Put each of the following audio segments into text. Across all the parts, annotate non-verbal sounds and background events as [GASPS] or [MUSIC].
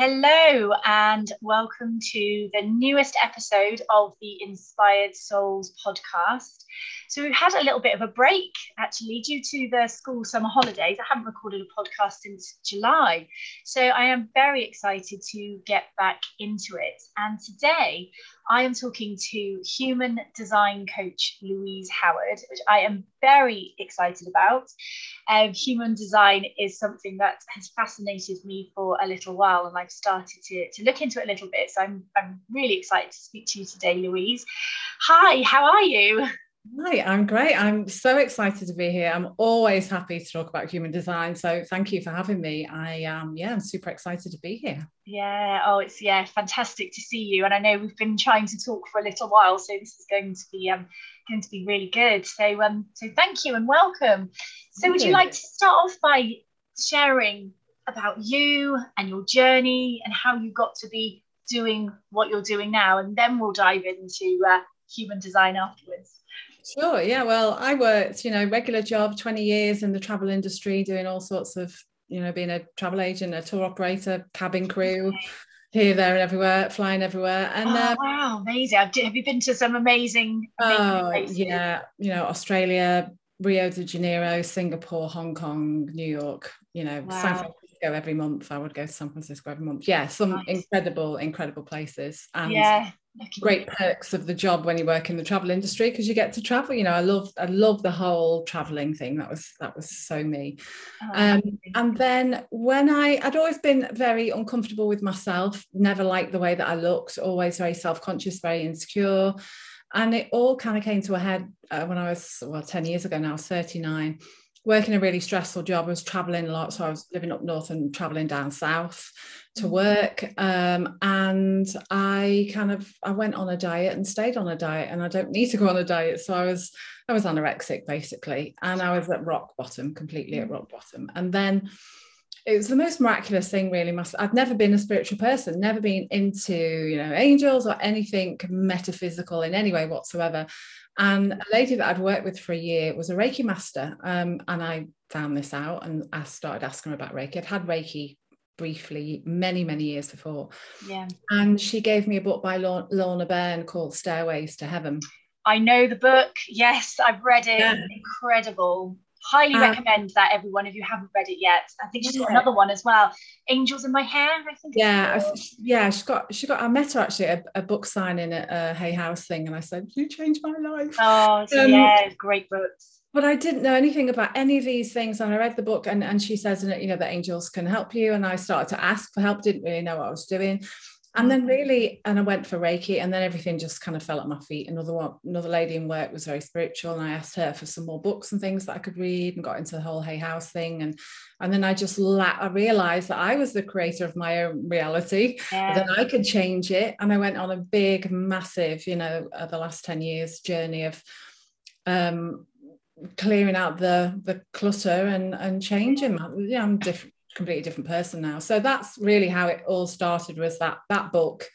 Hello, and welcome to the newest episode of the Inspired Souls podcast. So, we've had a little bit of a break actually due to the school summer holidays. I haven't recorded a podcast since July. So, I am very excited to get back into it. And today, I am talking to human design coach Louise Howard, which I am very excited about. Um, human design is something that has fascinated me for a little while, and I've started to, to look into it a little bit. So I'm, I'm really excited to speak to you today, Louise. Hi, how are you? [LAUGHS] Hi, I'm great. I'm so excited to be here. I'm always happy to talk about human design. So thank you for having me. I um yeah, I'm super excited to be here. Yeah, oh it's yeah, fantastic to see you. And I know we've been trying to talk for a little while, so this is going to be um going to be really good. So um so thank you and welcome. So would you like to start off by sharing about you and your journey and how you got to be doing what you're doing now and then we'll dive into uh, human design afterwards. Sure. Yeah. Well, I worked, you know, regular job, 20 years in the travel industry, doing all sorts of, you know, being a travel agent, a tour operator, cabin crew, here, there, and everywhere, flying everywhere. And oh, uh, wow, amazing! Have you been to some amazing? Oh, yeah. You know, Australia, Rio de Janeiro, Singapore, Hong Kong, New York. You know, wow. San Francisco every month. I would go to San Francisco every month. Yeah, some nice. incredible, incredible places. And yeah great perks of the job when you work in the travel industry because you get to travel. You know i love i love the whole traveling thing. That was that was so me. Oh, um, and then when i i'd always been very uncomfortable with myself never liked the way that i looked always very self-conscious very insecure. And it all kind of came to a head uh, when i was well 10 years ago now 39 working a really stressful job. I was traveling a lot. So I was living up north and traveling down south to mm. work. Um, and I kind of I went on a diet and stayed on a diet. And I don't need to go on a diet. So I was I was anorexic basically. And I was at rock bottom, completely at rock bottom. And then it was the most miraculous thing really must i've never been a spiritual person never been into you know angels or anything metaphysical in any way whatsoever and a lady that I'd worked with for a year was a Reiki master. Um, and I found this out and I started asking her about Reiki. I'd had Reiki briefly many, many years before. Yeah. And she gave me a book by Lorna Byrne called Stairways to Heaven. I know the book. Yes, I've read it. Yeah. Incredible highly um, recommend that everyone if you haven't read it yet i think she's got another one as well angels in my hair i think yeah I, yeah she got she got i met her actually at a, book signing at a hay house thing and i said you changed my life oh um, yeah great books but I didn't know anything about any of these things. And I read the book and, and she says you know, that angels can help you. And I started to ask for help, didn't really know what I was doing and then really and i went for reiki and then everything just kind of fell at my feet. Another one another lady in work was very spiritual and i asked her for some more books and things that i could read and got into the whole hay house thing. And and then i just la- i realized that i was the creator of my own reality yeah. then i could change it. And i went on a big massive you know uh, the last 10 years journey of um clearing out the the clutter and and changing. Yeah i'm different completely different person now. So that's really how it all started was that that book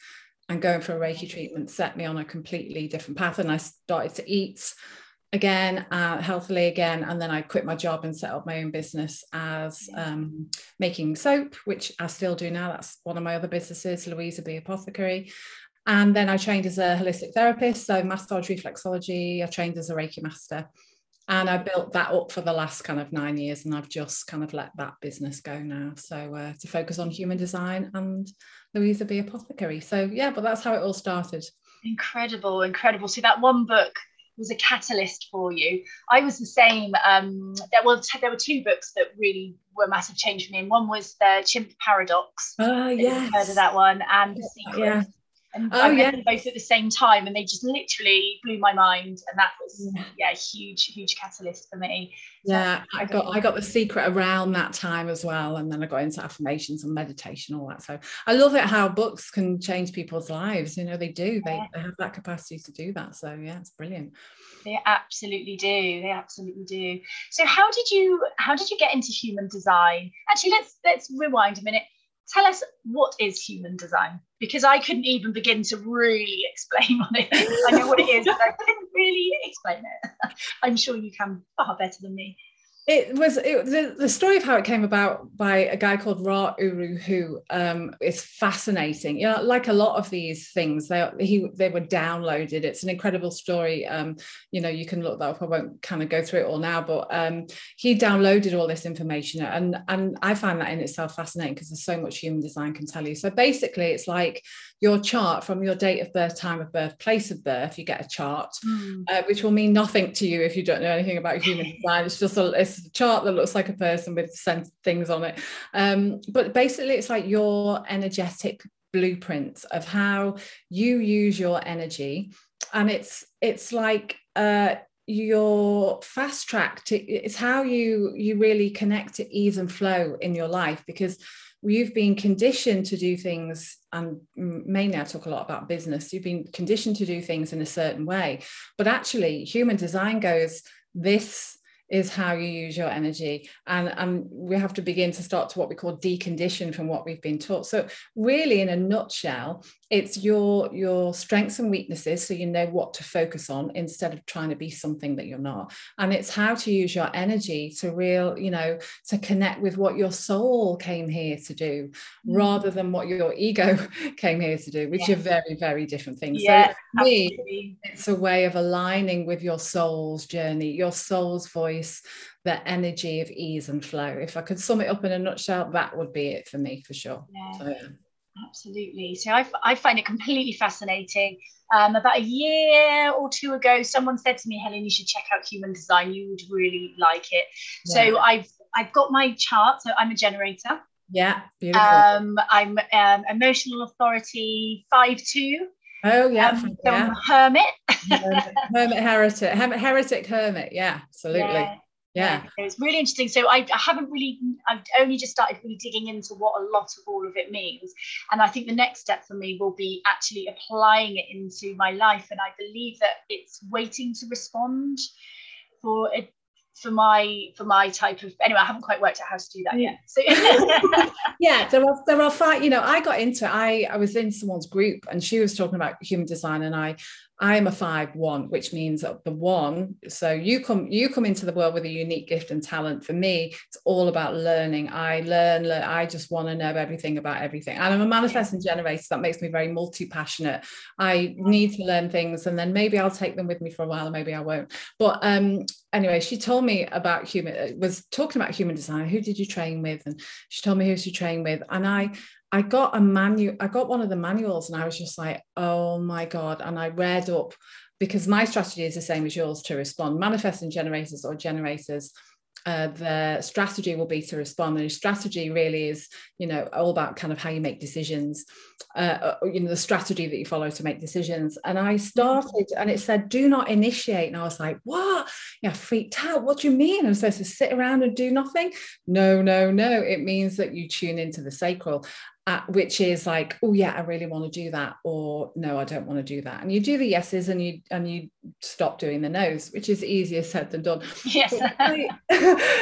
and going for a Reiki treatment set me on a completely different path. And I started to eat again, uh, healthily again. And then I quit my job and set up my own business as um, making soap, which I still do now. That's one of my other businesses, Louisa B Apothecary. And then I trained as a holistic therapist, so massage reflexology. I trained as a Reiki master and I built that up for the last kind of nine years, and I've just kind of let that business go now. So uh, to focus on human design and Louisa B Apothecary. So yeah, but that's how it all started. Incredible, incredible. So that one book was a catalyst for you. I was the same. Um, there were there were two books that really were a massive change for me, and one was the Chimp Paradox. Oh yeah, heard of that one, and The Secret. Yeah and oh, I yeah. them both at the same time, and they just literally blew my mind. And that was yeah, a huge, huge catalyst for me. Yeah, so, I got I got the secret around that time as well, and then I got into affirmations and meditation, all that. So I love it how books can change people's lives. You know, they do. Yeah. They, they have that capacity to do that. So yeah, it's brilliant. They absolutely do. They absolutely do. So how did you how did you get into human design? Actually, let's let's rewind a minute tell us what is human design because I couldn't even begin to really [LAUGHS] explain what it is. I know what it is, but I couldn't really explain it. [LAUGHS] I'm sure you can far better than me. It was it, the, the story of how it came about by a guy called Ra Uru, who um, is fascinating. You know, like a lot of these things, they he they were downloaded. It's an incredible story. Um, you know, you can look that up. I won't kind of go through it all now, but um, he downloaded all this information, and and I find that in itself fascinating because there's so much human design can tell you. So basically, it's like your chart from your date of birth, time of birth, place of birth. You get a chart, mm. uh, which will mean nothing to you if you don't know anything about human [LAUGHS] design. It's just a it's a chart that looks like a person with some things on it. Um, but basically, it's like your energetic blueprint of how you use your energy, and it's it's like uh, your fast track to it's how you you really connect to ease and flow in your life because you've been conditioned to do things and mainly i talk a lot about business you've been conditioned to do things in a certain way. But actually human design goes this is how you use your energy. And and we have to begin to start to what we call decondition from what we've been taught. So really in a nutshell it's your your strengths and weaknesses so you know what to focus on instead of trying to be something that you're not and it's how to use your energy to real you know to connect with what your soul came here to do mm. rather than what your ego [LAUGHS] came here to do which yeah. are very very different things yeah, so for me it's a way of aligning with your soul's journey your soul's voice the energy of ease and flow if i could sum it up in a nutshell that would be it for me for sure yeah. So, yeah. Absolutely. So I, I find it completely fascinating. Um, about a year or two ago, someone said to me, Helen, you should check out human design. You would really like it. Yeah. So I've I've got my chart. So I'm a generator. Yeah, beautiful. Um, I'm um, emotional authority five two. Oh yeah, um, yeah. hermit. hermit heretic, hermit, heretic hermit. Yeah, absolutely. Yeah yeah. Um, it was really interesting. So I, I, haven't really i've only just started really digging into what a lot of all of it means. And i think the next step for me will be actually applying it into my life. And i believe that it's waiting to respond for it for my for my type of anyway i haven't quite worked out how to do that yet. So [LAUGHS] yeah there are there are five you know i got into it. I i was in someone's group and she was talking about human design and i I am a five one, which means the one. So you come you come into the world with a unique gift and talent. For me, it's all about learning. I learn, learn I just want to know everything about everything. And I'm a manifesting generator. So that makes me very multi-passionate. I need to learn things and then maybe I'll take them with me for a while, and maybe I won't. But um anyway, she told me about human was talking about human design. Who did you train with? And she told me who she trained with. And I I got a manual, I got one of the manuals and I was just like, oh my God. And I read up because my strategy is the same as yours to respond. Manifesting generators or generators uh, the strategy will be to respond. And strategy really is, you know, all about kind of how you make decisions, uh, uh, you know, the strategy that you follow to make decisions. And I started, and it said, "Do not initiate." And I was like, "What?" Yeah, freaked out. What do you mean? I'm supposed to sit around and do nothing? No, no, no. It means that you tune into the sacral uh, which is like oh yeah i really want to do that or no i don't want to do that and you do the yeses and you and you stop doing the no's which is easier said than done yes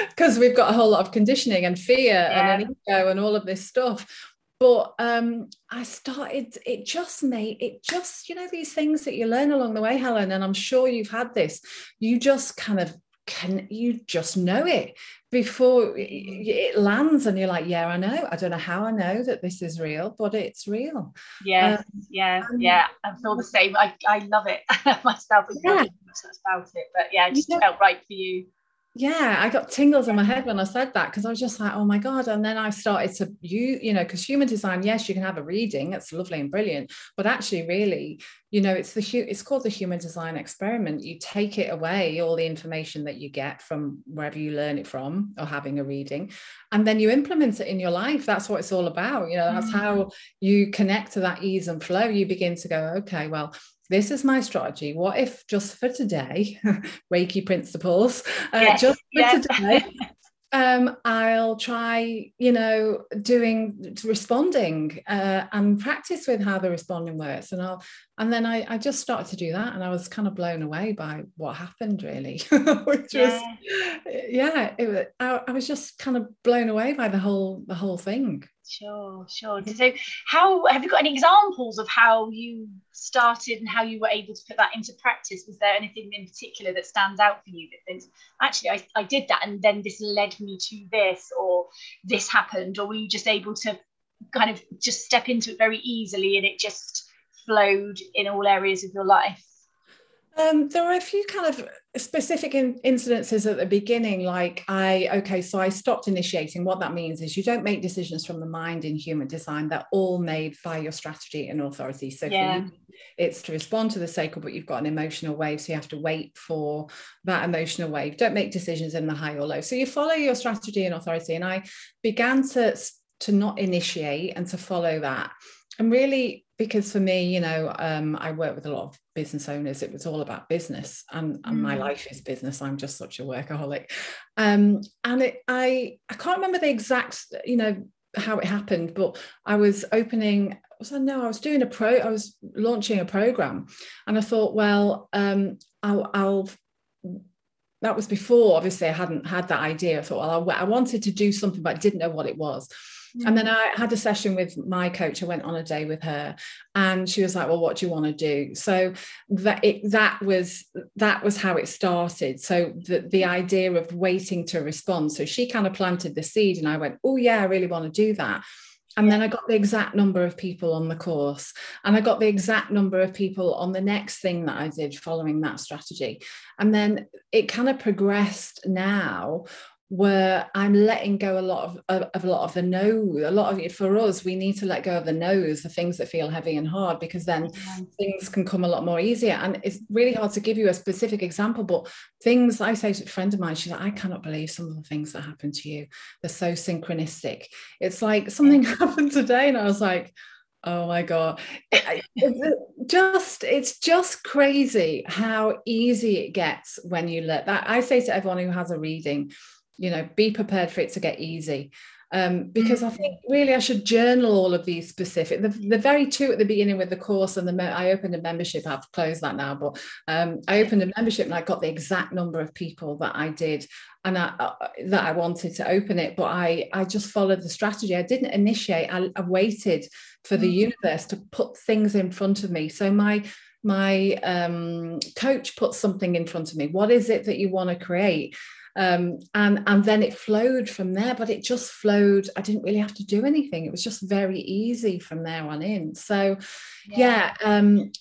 because [LAUGHS] we've got a whole lot of conditioning and fear yeah. and ego and all of this stuff but um, I started, it just made it just, you know, these things that you learn along the way, Helen, and I'm sure you've had this, you just kind of can you just know it before it lands and you're like yeah i know. I don't know how i know that this is real but it's real. Yes um, yeah yeah i feel the same. I, I love it. [LAUGHS] Myself yeah. about it but yeah it just you know, felt right for you yeah i got tingles in my head when i said that because i was just like oh my god and then i started to you you know because human design yes you can have a reading it's lovely and brilliant but actually really you know it's the it's called the human design experiment. You take it away all the information that you get from wherever you learn it from or having a reading and then you implement it in your life. That's what it's all about you know that's mm. how you connect to that ease and flow. You begin to go okay well this is my strategy. What if just for today, [LAUGHS] Reiki principles, uh, yes, just for yes. today, [LAUGHS] um, I'll try, you know, doing responding uh, and practice with how the responding works. And I'll, and then I, I just started to do that, and I was kind of blown away by what happened, really, [LAUGHS] which yeah. was, yeah, it was, I, I was just kind of blown away by the whole, the whole thing. Sure, sure. So, how have you got any examples of how you started and how you were able to put that into practice? Was there anything in particular that stands out for you that thinks, actually, I, I did that and then this led me to this, or this happened, or were you just able to kind of just step into it very easily and it just flowed in all areas of your life? Um, there were a few kind of specific in- incidences at the beginning, like I, okay, so I stopped initiating. What that means is you don't make decisions from the mind in human design, they're all made by your strategy and authority. So yeah. you, it's to respond to the sacral, but you've got an emotional wave, so you have to wait for that emotional wave. Don't make decisions in the high or low. So you follow your strategy and authority. And I began to, to not initiate and to follow that. And really, because for me, you know, um, I work with a lot of business owners. It was all about business, and, and mm. my life is business. I'm just such a workaholic, um, and it, I I can't remember the exact, you know, how it happened, but I was opening. Was I no? I was doing a pro. I was launching a program, and I thought, well, um, I'll, I'll that was before obviously i hadn't had that idea i thought well I, I, wanted to do something but i didn't know what it was and then mm. I had a session with my coach. I went on a day with her, and she was like, "Well, what do you want to do?" So that it, that was that was how it started. So the the idea of waiting to respond. So she kind of planted the seed, and I went, "Oh yeah, I really want to do that." And then I got the exact number of people on the course, and I got the exact number of people on the next thing that I did following that strategy. And then it kind of progressed now where I'm letting go a lot of, of, of, a lot of the no. A lot of it for us, we need to let go of the no's, the things that feel heavy and hard, because then yeah. things can come a lot more easier. And it's really hard to give you a specific example, but things I say to a friend of mine, she's like, I cannot believe some of the things that happen to you. They're so synchronistic. It's like something [LAUGHS] happened today, and I was like, Oh my god! It's just it's just crazy how easy it gets when you let that. I say to everyone who has a reading, you know be prepared for it to get easy um, because I mm. think really I should journal all of these specific. The, the very two at the beginning with the course and the me- I opened a membership. I've closed that now, but um, I opened a membership and I got the exact number of people that I did and I, uh, that I wanted to open it. But I I just followed the strategy. I didn't initiate. I, I waited for the mm. universe to put things in front of me. So my my um, coach put something in front of me. What is it that you want to create? Um, and and then it flowed from there but it just flowed. I didn't really have to do anything. It was just very easy from there on in. So yeah, yeah um,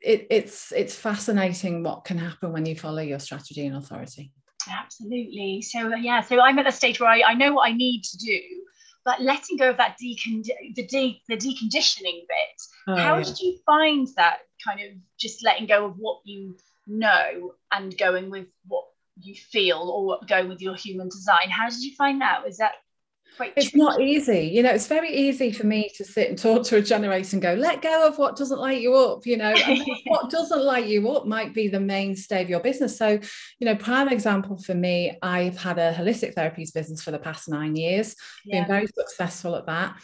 it, it's it's fascinating what can happen when you follow your strategy and authority. Absolutely. So yeah so i'm at the stage where i, I know what i need to do but letting go of that decon- the, de- the deconditioning bit oh, how yeah. did you find that kind of just letting go of what you know and going with what you feel or go with your human design. How did you find that? Was that quite it's not easy you know it's very easy for me to sit and talk to a generator and go let go of what doesn't light you up you know what [LAUGHS] doesn't light you up might be the mainstay of your business so you know prime example for me i've had a holistic therapies business for the past nine years yeah. been very successful at that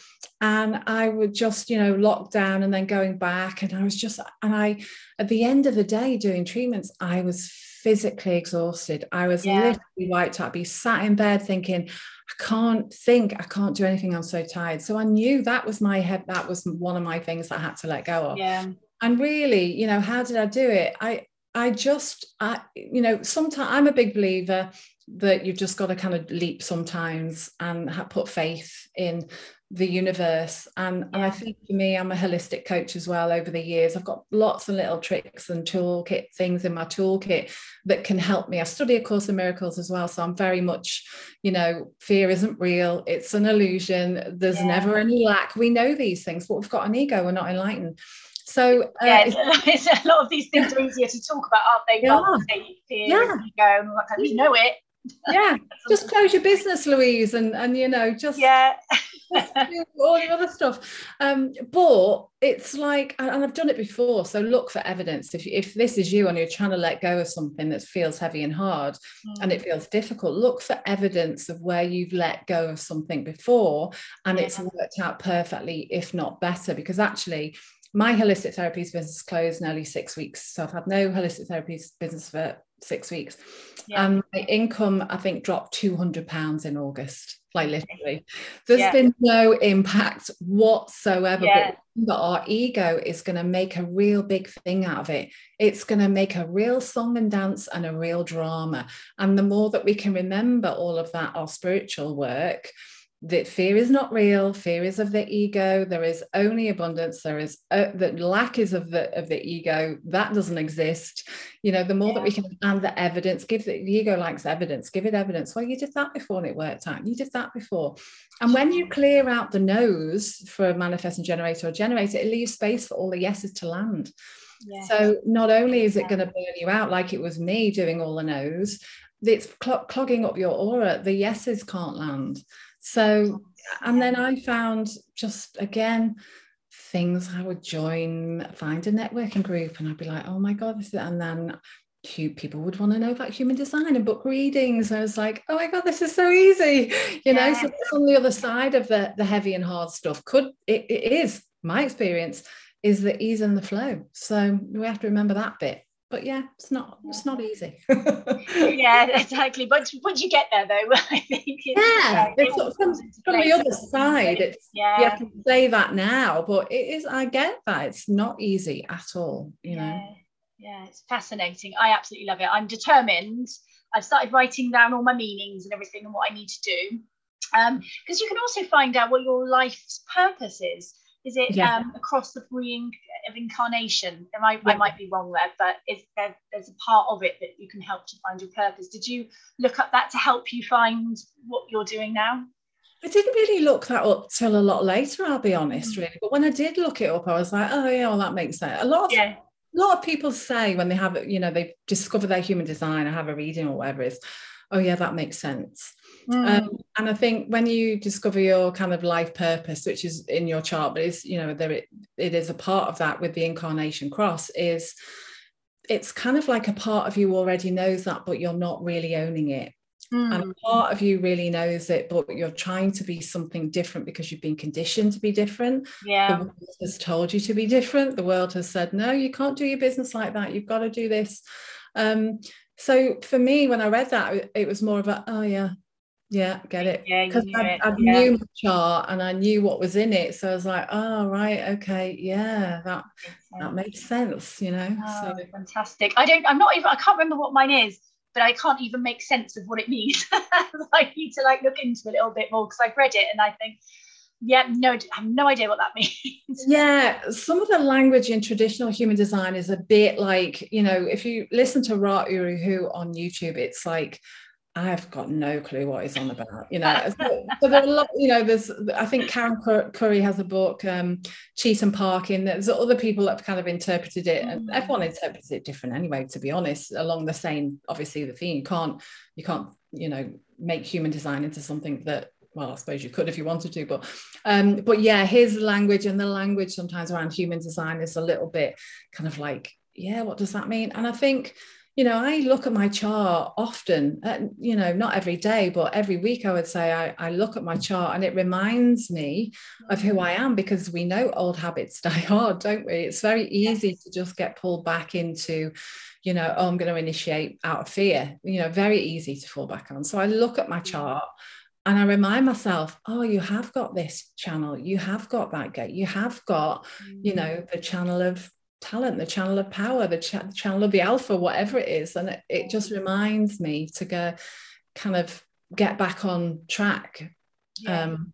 and i would just you know lock down and then going back and i was just and i at the end of the day doing treatments i was physically exhausted. I was yeah. literally wiped out. Be sat in bed thinking, I can't think, I can't do anything. I'm so tired. So I knew that was my head. That was one of my things that I had to let go of. Yeah. And really, you know, how did I do it? I I just, I, you know, sometimes I'm a big believer that you've just got to kind of leap sometimes and put faith in the universe and, and i think for me i'm a holistic coach as well over the years i've got lots of little tricks and toolkit things in my toolkit that can help me i study a course in miracles as well so i'm very much you know fear isn't real it's an illusion there's yeah. never any lack we know these things but we've got an ego we're not enlightened so uh, yeah, [LAUGHS] it's, a lot of these things are easier to talk about, aren't they? Yeah. Fear, yeah. ego, and like, we know it yeah [LAUGHS] just close your business louise and and you know just yeah just all the other stuff um but it's like and i've done it before so look for evidence if, if this is you and you're trying to let go of something that feels heavy and hard mm. and it feels difficult look for evidence of where you've let go of something before and yeah. it's worked out perfectly if not better because actually my holistic therapies business closed nearly six weeks. So I've had no holistic therapies business for six weeks. Yeah. And my income, I think, dropped 200 pounds in August, like literally. There's yeah. been no impact whatsoever. Yeah. But our ego is going to make a real big thing out of it. It's going to make a real song and dance and a real drama. And the more that we can remember all of that, our spiritual work, that fear is not real fear is of the ego there is only abundance there is uh, the lack is of the of the ego that doesn't exist. You know the more yeah. that we can and the evidence give the, the ego likes evidence give it evidence. Well you did that before and it worked out you did that before. And when you clear out the no's for a manifesting generator or generator it leaves space for all the yeses to land. So not only is it yeah. going to burn you out like it was me doing all the no's it's cl- clogging up your aura the yeses can't land so, and then I found just again things I would join, find a networking group, and I'd be like, oh my God, this is, and then people would want to know about human design and book readings. I was like, oh my God, this is so easy. You know, so on the other side of the, the heavy and hard stuff. Could it, it is my experience is the ease and the flow. So we have to remember that bit but yeah, it's not it's not easy. [LAUGHS] yeah, exactly. But once you get there, though, [LAUGHS] I think it's, yeah, it's it from, from the other side. It's yeah, you have to say that now, but it is. I get that it's not easy at all. You yeah. know. Yeah, it's fascinating. I absolutely love it. I'm determined. I've started writing down all my meanings and everything and what I need to do. Um, because you can also find out what your life's purpose is. Is it yeah. um, across the three of incarnation? I might, yeah. I might be wrong there, but is there, there's a part of it that you can help to find your purpose. Did you look up that to help you find what you're doing now? I didn't really look that up till a lot later, I'll be honest, mm. really. But when I did look it up, I was like, oh yeah, well, that makes sense. A lot of yeah. a lot of people say when they have you know, they discover their human design or have a reading or whatever is, oh yeah, that makes sense. Mm. Um, and I think when you discover your kind of life purpose, which is in your chart, but is you know there it, it is a part of that with the incarnation cross is it's kind of like a part of you already knows that, but you're not really owning it. Mm. And a part of you really knows it, but you're trying to be something different because you've been conditioned to be different. Yeah. The world has told you to be different. The world has said, no, you can't do your business like that. You've got to do this. Um, so for me, when I read that, it was more of a, oh yeah, yeah, get it. Yeah, because I, I yeah. knew my chart and I knew what was in it. So I was like, oh right, okay, yeah, that that makes sense, you know. Oh, so fantastic. I don't I'm not even I can't remember what mine is, but I can't even make sense of what it means. [LAUGHS] I need to like look into it a little bit more because I've read it and I think yeah, no, I have no idea what that [LAUGHS] means. Yeah, some of the language in traditional human design is a bit like, you know, if you listen to Ra Uru on YouTube, it's like I've got no clue what he's on about, you know. [LAUGHS] so, so there are a lot, you know, there's, I think Karen Curry has a book, um, Chetan Parkyn. There's other people that have kind of interpreted it, and mm. everyone interprets it different anyway, to be honest, along the same, obviously, the theme. You can't, you can't, you know, make human design into something that well, I suppose you could if you wanted to, but um, but yeah, his language and the language sometimes around human design is a little bit kind of like, yeah, what does that mean? And I think you know, I look at my chart often, uh, you know, not every day, but every week I would say I, I, look at my chart and it reminds me of who I am because we know old habits [LAUGHS] die hard, don't we? It's very easy yes. to just get pulled back into, you know, oh, I'm going to initiate out of fear, you know, very easy to fall back on. So I look at my chart and I remind myself, oh, you have got this channel, you have got that gate, you have got, you mm. know, the channel of talent, the channel of power, the ch- channel of the alpha, whatever it is. And it, it just reminds me to go kind of get back on track. Yeah. Um,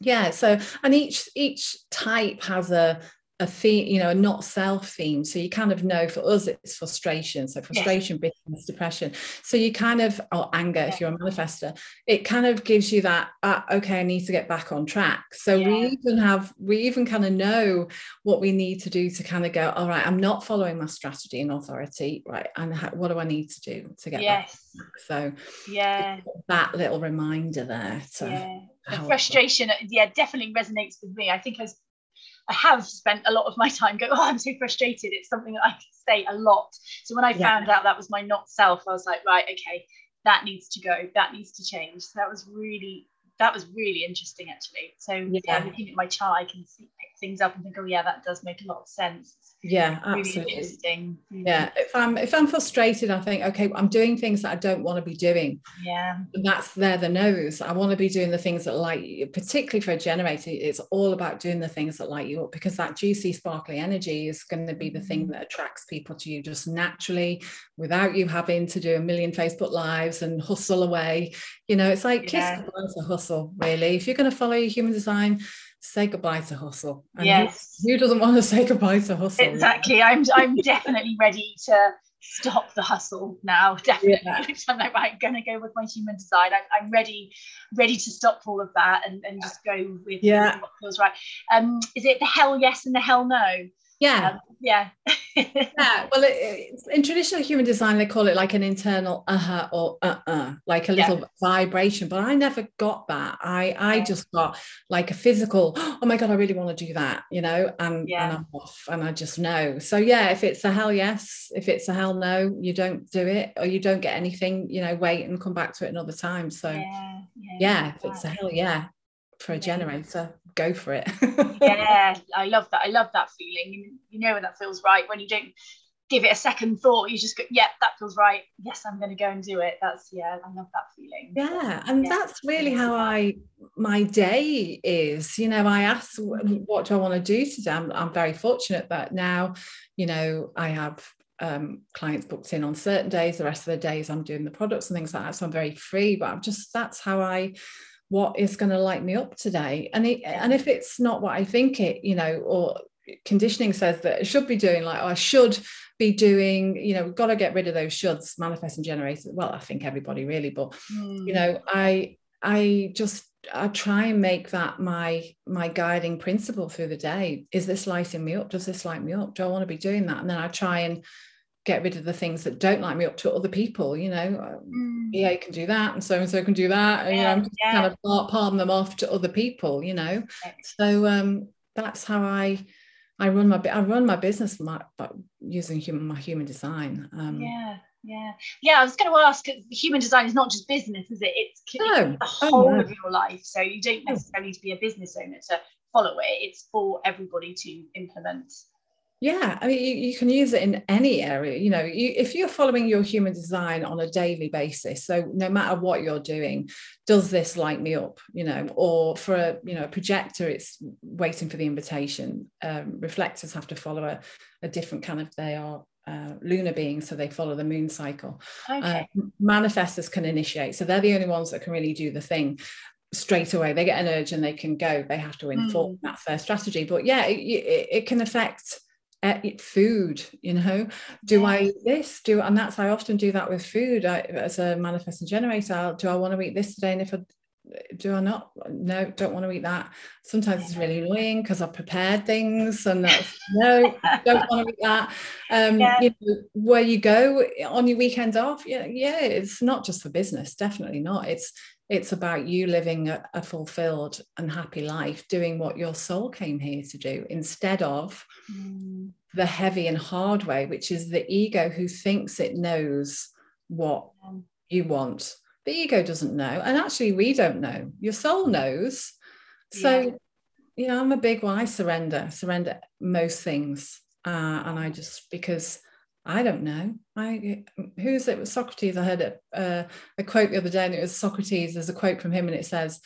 yeah. So, and each each type has a a theme, you know, a not self theme. So you kind of know for us it's frustration. So frustration, yes. bitterness, depression. So you kind of, or anger yeah. if you're a manifester, it kind of gives you that, uh, okay, I need to get back on track. So yeah. we even have, we even kind of know what we need to do to kind of go, all right, I'm not following my strategy and authority, right? And how, what do I need to do to get yes. back? So yeah, that little reminder there. To yeah. The frustration, yeah, definitely resonates with me. I think as I have spent a lot of my time going, [LAUGHS] oh, I'm so frustrated. It's something that I say a lot. So when I yeah. found out that was my not self, I was like, right, okay, that needs to go. That needs to change. So that was really, that was really interesting actually. So yeah, yeah looking at my chart, I can see, things up and think, oh yeah, that does make a lot of sense. Yeah, Really absolutely. interesting. Mm-hmm. Yeah, if I'm if I'm frustrated, I think okay, I'm doing things that I don't want to be doing. Yeah. And that's there the no's. I want to be doing the things that light you, particularly for a generator. It's all about doing the things that light you up because that juicy, sparkly energy is going to be the thing mm-hmm. that attracts people to you just naturally without you having to do a million Facebook lives and hustle away. You know, it's like Yeah. kiss hustle, really. If you're going to follow your human design, say goodbye to hustle. And Yes. Who, doesn't want to say goodbye to hustle? Exactly. I'm I'm definitely ready to stop the hustle now. [LAUGHS] Definitely. Yeah. [LAUGHS] I'm like, right, gonna go with my human design. I'm, I'm ready, ready to stop all of that and, and just go with Yeah. what feels right. Um, is it the hell yes and the hell no? Yeah. Um, yeah. [LAUGHS] yeah well it, it's, in traditional human design they call it like an internal uh-huh or uh-uh like a Yeah. little vibration but i never got that i i Yeah. just got like a physical [GASPS] oh my god i really want to do that you know and Yeah. and i'm off and i just know so yeah if it's a hell yes if it's a hell no you don't do it or you don't get anything you know wait and come back to it another time so yeah, yeah. Yeah. if it's a hell yeah for a generator go for it yeah, [LAUGHS] I love that. I love that feeling. You, you know when that feels right when you don't give it a second thought. You just go, yeah, that feels right. Yes, I'm going to go and do it. That's yeah, I love that feeling. yeah and Yeah. that's really how i my day is you know i ask Mm-hmm. What do i want to do today i'm, I'm very fortunate that now you know i have um, clients booked in on certain days the rest of the days i'm doing the products and things like that so i'm very free but i'm just that's how i what is going to light me up today. And it, and if it's not what i think it you know or conditioning says that it should be doing like oh, i should be doing you know we've got to get rid of those shoulds manifesting generators well i think everybody really but Mm. you know i i just i try and make that my my guiding principle through the day. Is this lighting me up? Does this light me up? Do i want to be doing that? And then i try and get rid of the things that don't light me up to other people you know Mm. yeah can do that and so and so can do that and you know, i'm just Yeah, kind of part- palm them off to other people you know so um that's how i i run my i run my business my, by using human my human design um yeah yeah yeah i was going to ask. human design is not just business is it it's, it's No. the Oh, whole no. of your life so you don't necessarily need to be a business owner to follow it it's for everybody to implement Yeah, I mean, you, you can use it in any area. You know, you, if you're following your human design on a daily basis, so no matter what you're doing, does this light me up? You know, or for a you know a projector, it's waiting for the invitation. Um, reflectors have to follow a, a different kind of. They are uh, lunar beings, so they follow the moon cycle. okay Uh, manifestors can initiate, so they're the only ones that can really do the thing straight away. They get an urge and they can go. They have to inform. Mm. That's their strategy. But yeah, it, it, it can affect food. You know, do I eat this? Do and that's I often do that with food. I, as a manifesting generator, I'll, do I want to eat this today? And if I do I not? No, don't want to eat that. Sometimes it's really annoying because I've prepared things and that's, no, don't want to eat that. Um, Yeah. you know, where you go on your weekend off, yeah, yeah, it's not just for business, definitely not. It's it's about you living a, a fulfilled and happy life, doing what your soul came here to do, instead of Mm. the heavy and hard way, which is the ego who thinks it knows what you want. The ego doesn't know. And actually, we don't know. Your soul knows. So, Yeah. you know, I'm a big one. I surrender, surrender most things. Uh, and I just, because I don't know. I who's it? was Socrates. I heard a, uh, a quote the other day, and it was Socrates. There's a quote from him, and it says,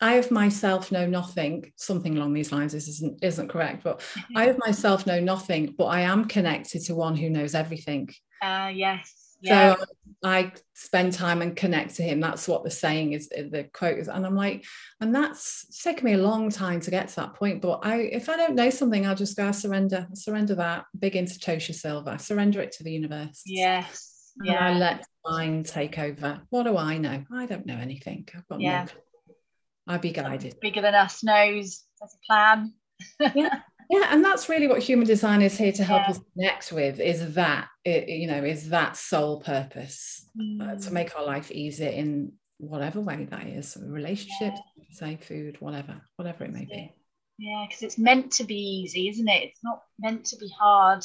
"I of myself know nothing." Something along these lines. This isn't isn't correct, but [LAUGHS] I of myself know nothing, but I am connected to one who knows everything. uh yes yeah So I spend time and connect to him. That's what the saying is, uh, the quote is. And I'm like, and that's it's taken me a long time to get to that point. But I, if I don't know something, I'll just go, I surrender, I surrender that. Big into Tosha Silver, surrender it to the universe. yes And I yeah let mine take over. What do I know? I don't know anything. I've got Yeah. no. I'll be guided. bigger than us knows there's a plan yeah [LAUGHS] and that's really what human design is here to help Yeah. us connect with is that it, you know is that sole purpose uh, to Mm. make our life easier in whatever way that is relationships say food whatever whatever it may be yeah because it's meant to be easy isn't it it's not meant to be hard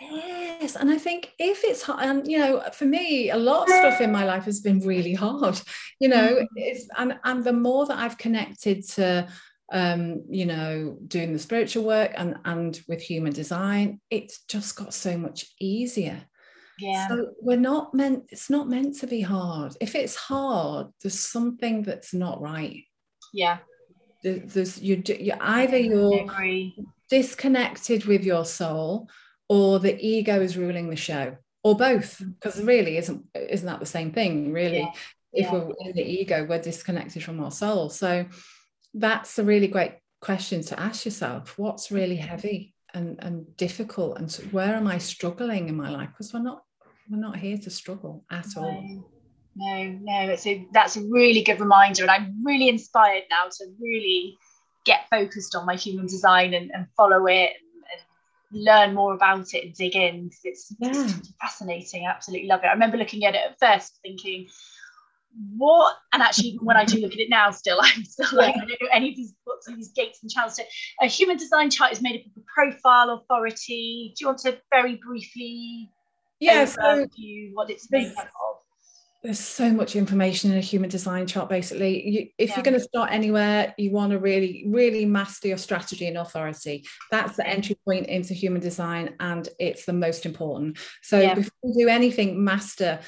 yes and i think if it's hard and you know for me a lot of stuff in my life has been really hard [LAUGHS] you know Mhm. it's and and the more that i've connected to um, you know, doing the spiritual work and and with human design, it's just got so much easier. Yeah. So we're not meant, it's not meant to be hard. If it's hard, there's something that's not right. Yeah. There's you you either you're disconnected with your soul or the ego is ruling the show or both because mm. really isn't isn't that the same thing really yeah. if yeah. we're in the ego we're disconnected from our soul so that's a really great question to ask yourself. What's really heavy and, and difficult? And where am i struggling in my life? Because we're not we're not here to struggle at no, all. no no. It's a that's a really good reminder and i'm really inspired now to really get focused on my human design and, and follow it and, and, learn more about it and dig in because it's, yeah. it's fascinating. I absolutely love it. I remember looking at it at first thinking what? And actually even when I do look at it now still [LAUGHS] I'm still like I don't know any of these books and these gates and channels. So a human design chart is made up of a profile authority. Do you want to very briefly yeah so what it's made up of? there's so much information in a human design chart basically. You, if yeah. you're going to start anywhere you want to really really master your strategy and authority. That's the entry point into human design and it's the most important. So yeah. before you do anything master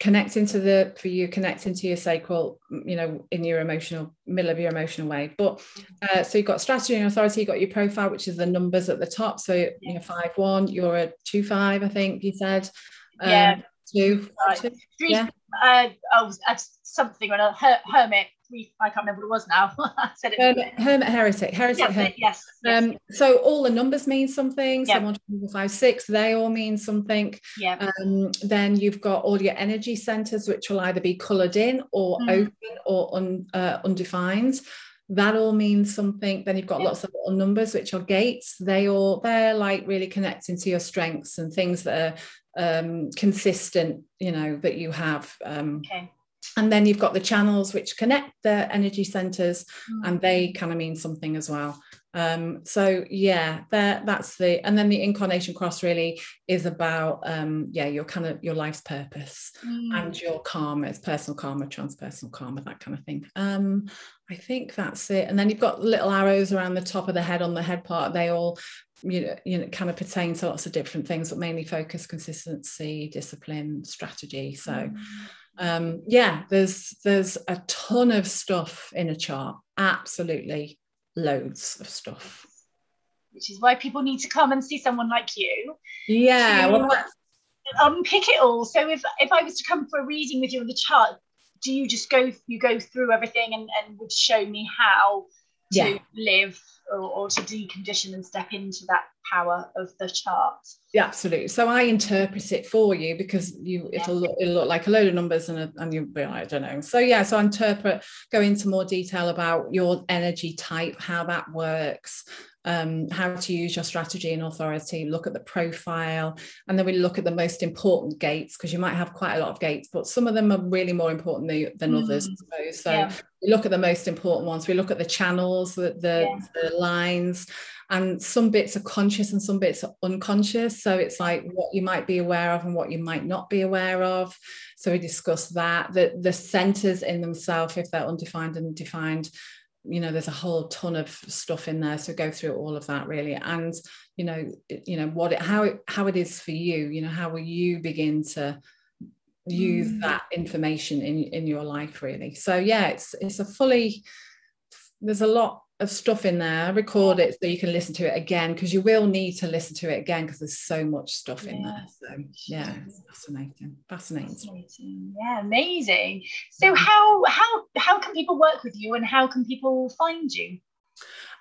connect into the for you connect into your sacral you know in your emotional middle of your emotional way. But uh, so you've got strategy and authority you've got your profile which is the numbers at the top. So you're five one you're a two five i think you said. Um, yeah two, right. two yeah. uh, oh, something or a her- hermit I can't remember what it was now. [LAUGHS] I said it. Hermit, hermit heretic, heretic. Yes, hermit. yes, yes. Um, so all the numbers mean something. So one, two, five, six, they all mean something. Yeah. Um, then you've got all your energy centers, which will either be coloured in or mm. open or un, uh, undefined. That all means something. Then you've got yeah. lots of little numbers, which are gates. They all they're like really connecting to your strengths and things that are um, consistent. You know that you have. Um, okay and then you've got the channels which connect the energy centers mm. and they kind of mean something as well um, so yeah there that's the and then the incarnation cross really is about um, yeah your kind of your life's purpose mm. and your karma it's personal karma transpersonal karma that kind of thing um, i think that's it and then you've got little arrows around the top of the head on the head part they all you know, you know, kind of pertain to lots of different things, but mainly focus, consistency, discipline, strategy. So, mm um, yeah, there's there's a ton of stuff in a chart. Absolutely, loads of stuff. Which is why people need to come and see someone like you. Yeah, well, unpick it all. So if if I was to come for a reading with you on the chart, do you just go you go through everything and, and would show me how to yeah. live or, or to decondition and step into that power of the chart. Yeah, absolutely. So I interpret it for you because you yeah. it'll look, it'll look like a load of numbers and a, and you'll be like, I don't know. So yeah, so I interpret, go into more detail about your energy type, how that works, um, how to use your strategy and authority, look at the profile, and then we look at the most important gates because you might have quite a lot of gates, but some of them are really more important than, than mm. others, I suppose. So yeah. we look at the most important ones. We look at the channels, the, the, yeah. the lines, and some bits are conscious and some bits are unconscious. So it's like what you might be aware of and what you might not be aware of. So we discuss that. The the centers in themselves, if they're undefined and defined, you know there's a whole ton of stuff in there so go through all of that really and you know you know what it how it how it is for you you know how will you begin to use mm. that information in in your life really so yeah it's it's a fully there's a lot of stuff in there record it so you can listen to it again because you will need to listen to it again because there's so much stuff in there so yeah fascinating fascinating, fascinating. yeah amazing so how how how can people work with you and how can people find you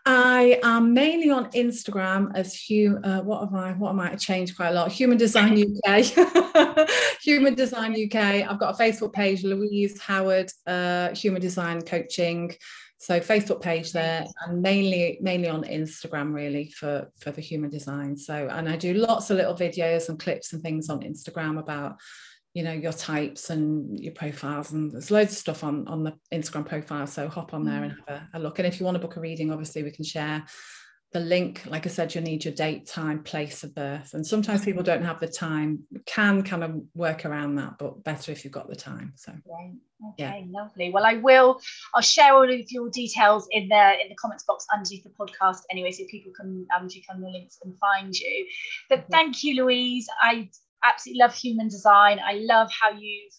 I am mainly on Instagram as Hugh. Uh, what am I? What am I? I changed quite a lot. Human Design UK. [LAUGHS] Human Design UK. I've got a Facebook page, Louise Howard, uh, Human Design Coaching so facebook page there and mainly mainly on instagram really for for the human design. So and i do lots of little videos and clips and things on instagram about you know your types and your profiles and there's loads of stuff on on the instagram profile so hop on there and mm. have a, a look. And if you want to book a reading obviously we can share the link, like I said, you'll need your date, time, place of birth. And sometimes people don't have the time, can kind of work around that, but better if you've got the time. So Okay, yeah. lovely. Well, I will, I'll share all of your details in the in the comments box underneath the podcast anyway, so people can um click on the links and find you. But mm-hmm. thank you, Louise. I absolutely love human design. I love how you've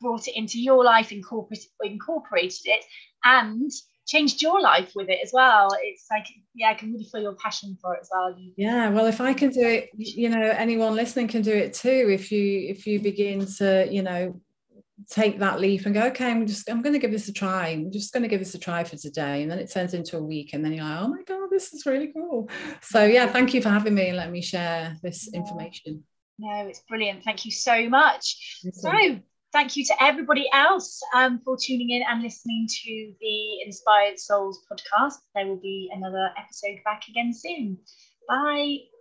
brought it into your life, incorporated incorporated it, and changed your life with it as well. It's like, yeah, I can really feel your passion for it as well. Yeah, well, if I can do it, you know, anyone listening can do it too. If you if you begin to, you know, take that leap and go, okay, I'm just I'm going to give this a try. I'm just going to give this a try for today, and then it turns into a week, and then you're like, oh my god, this is really cool. So yeah, thank you for having me and letting me share this yeah. information. No, it's brilliant. Thank you so much. So thank you to everybody else um, for tuning in and listening to the Inspired Souls podcast. There will be another episode back again soon. Bye.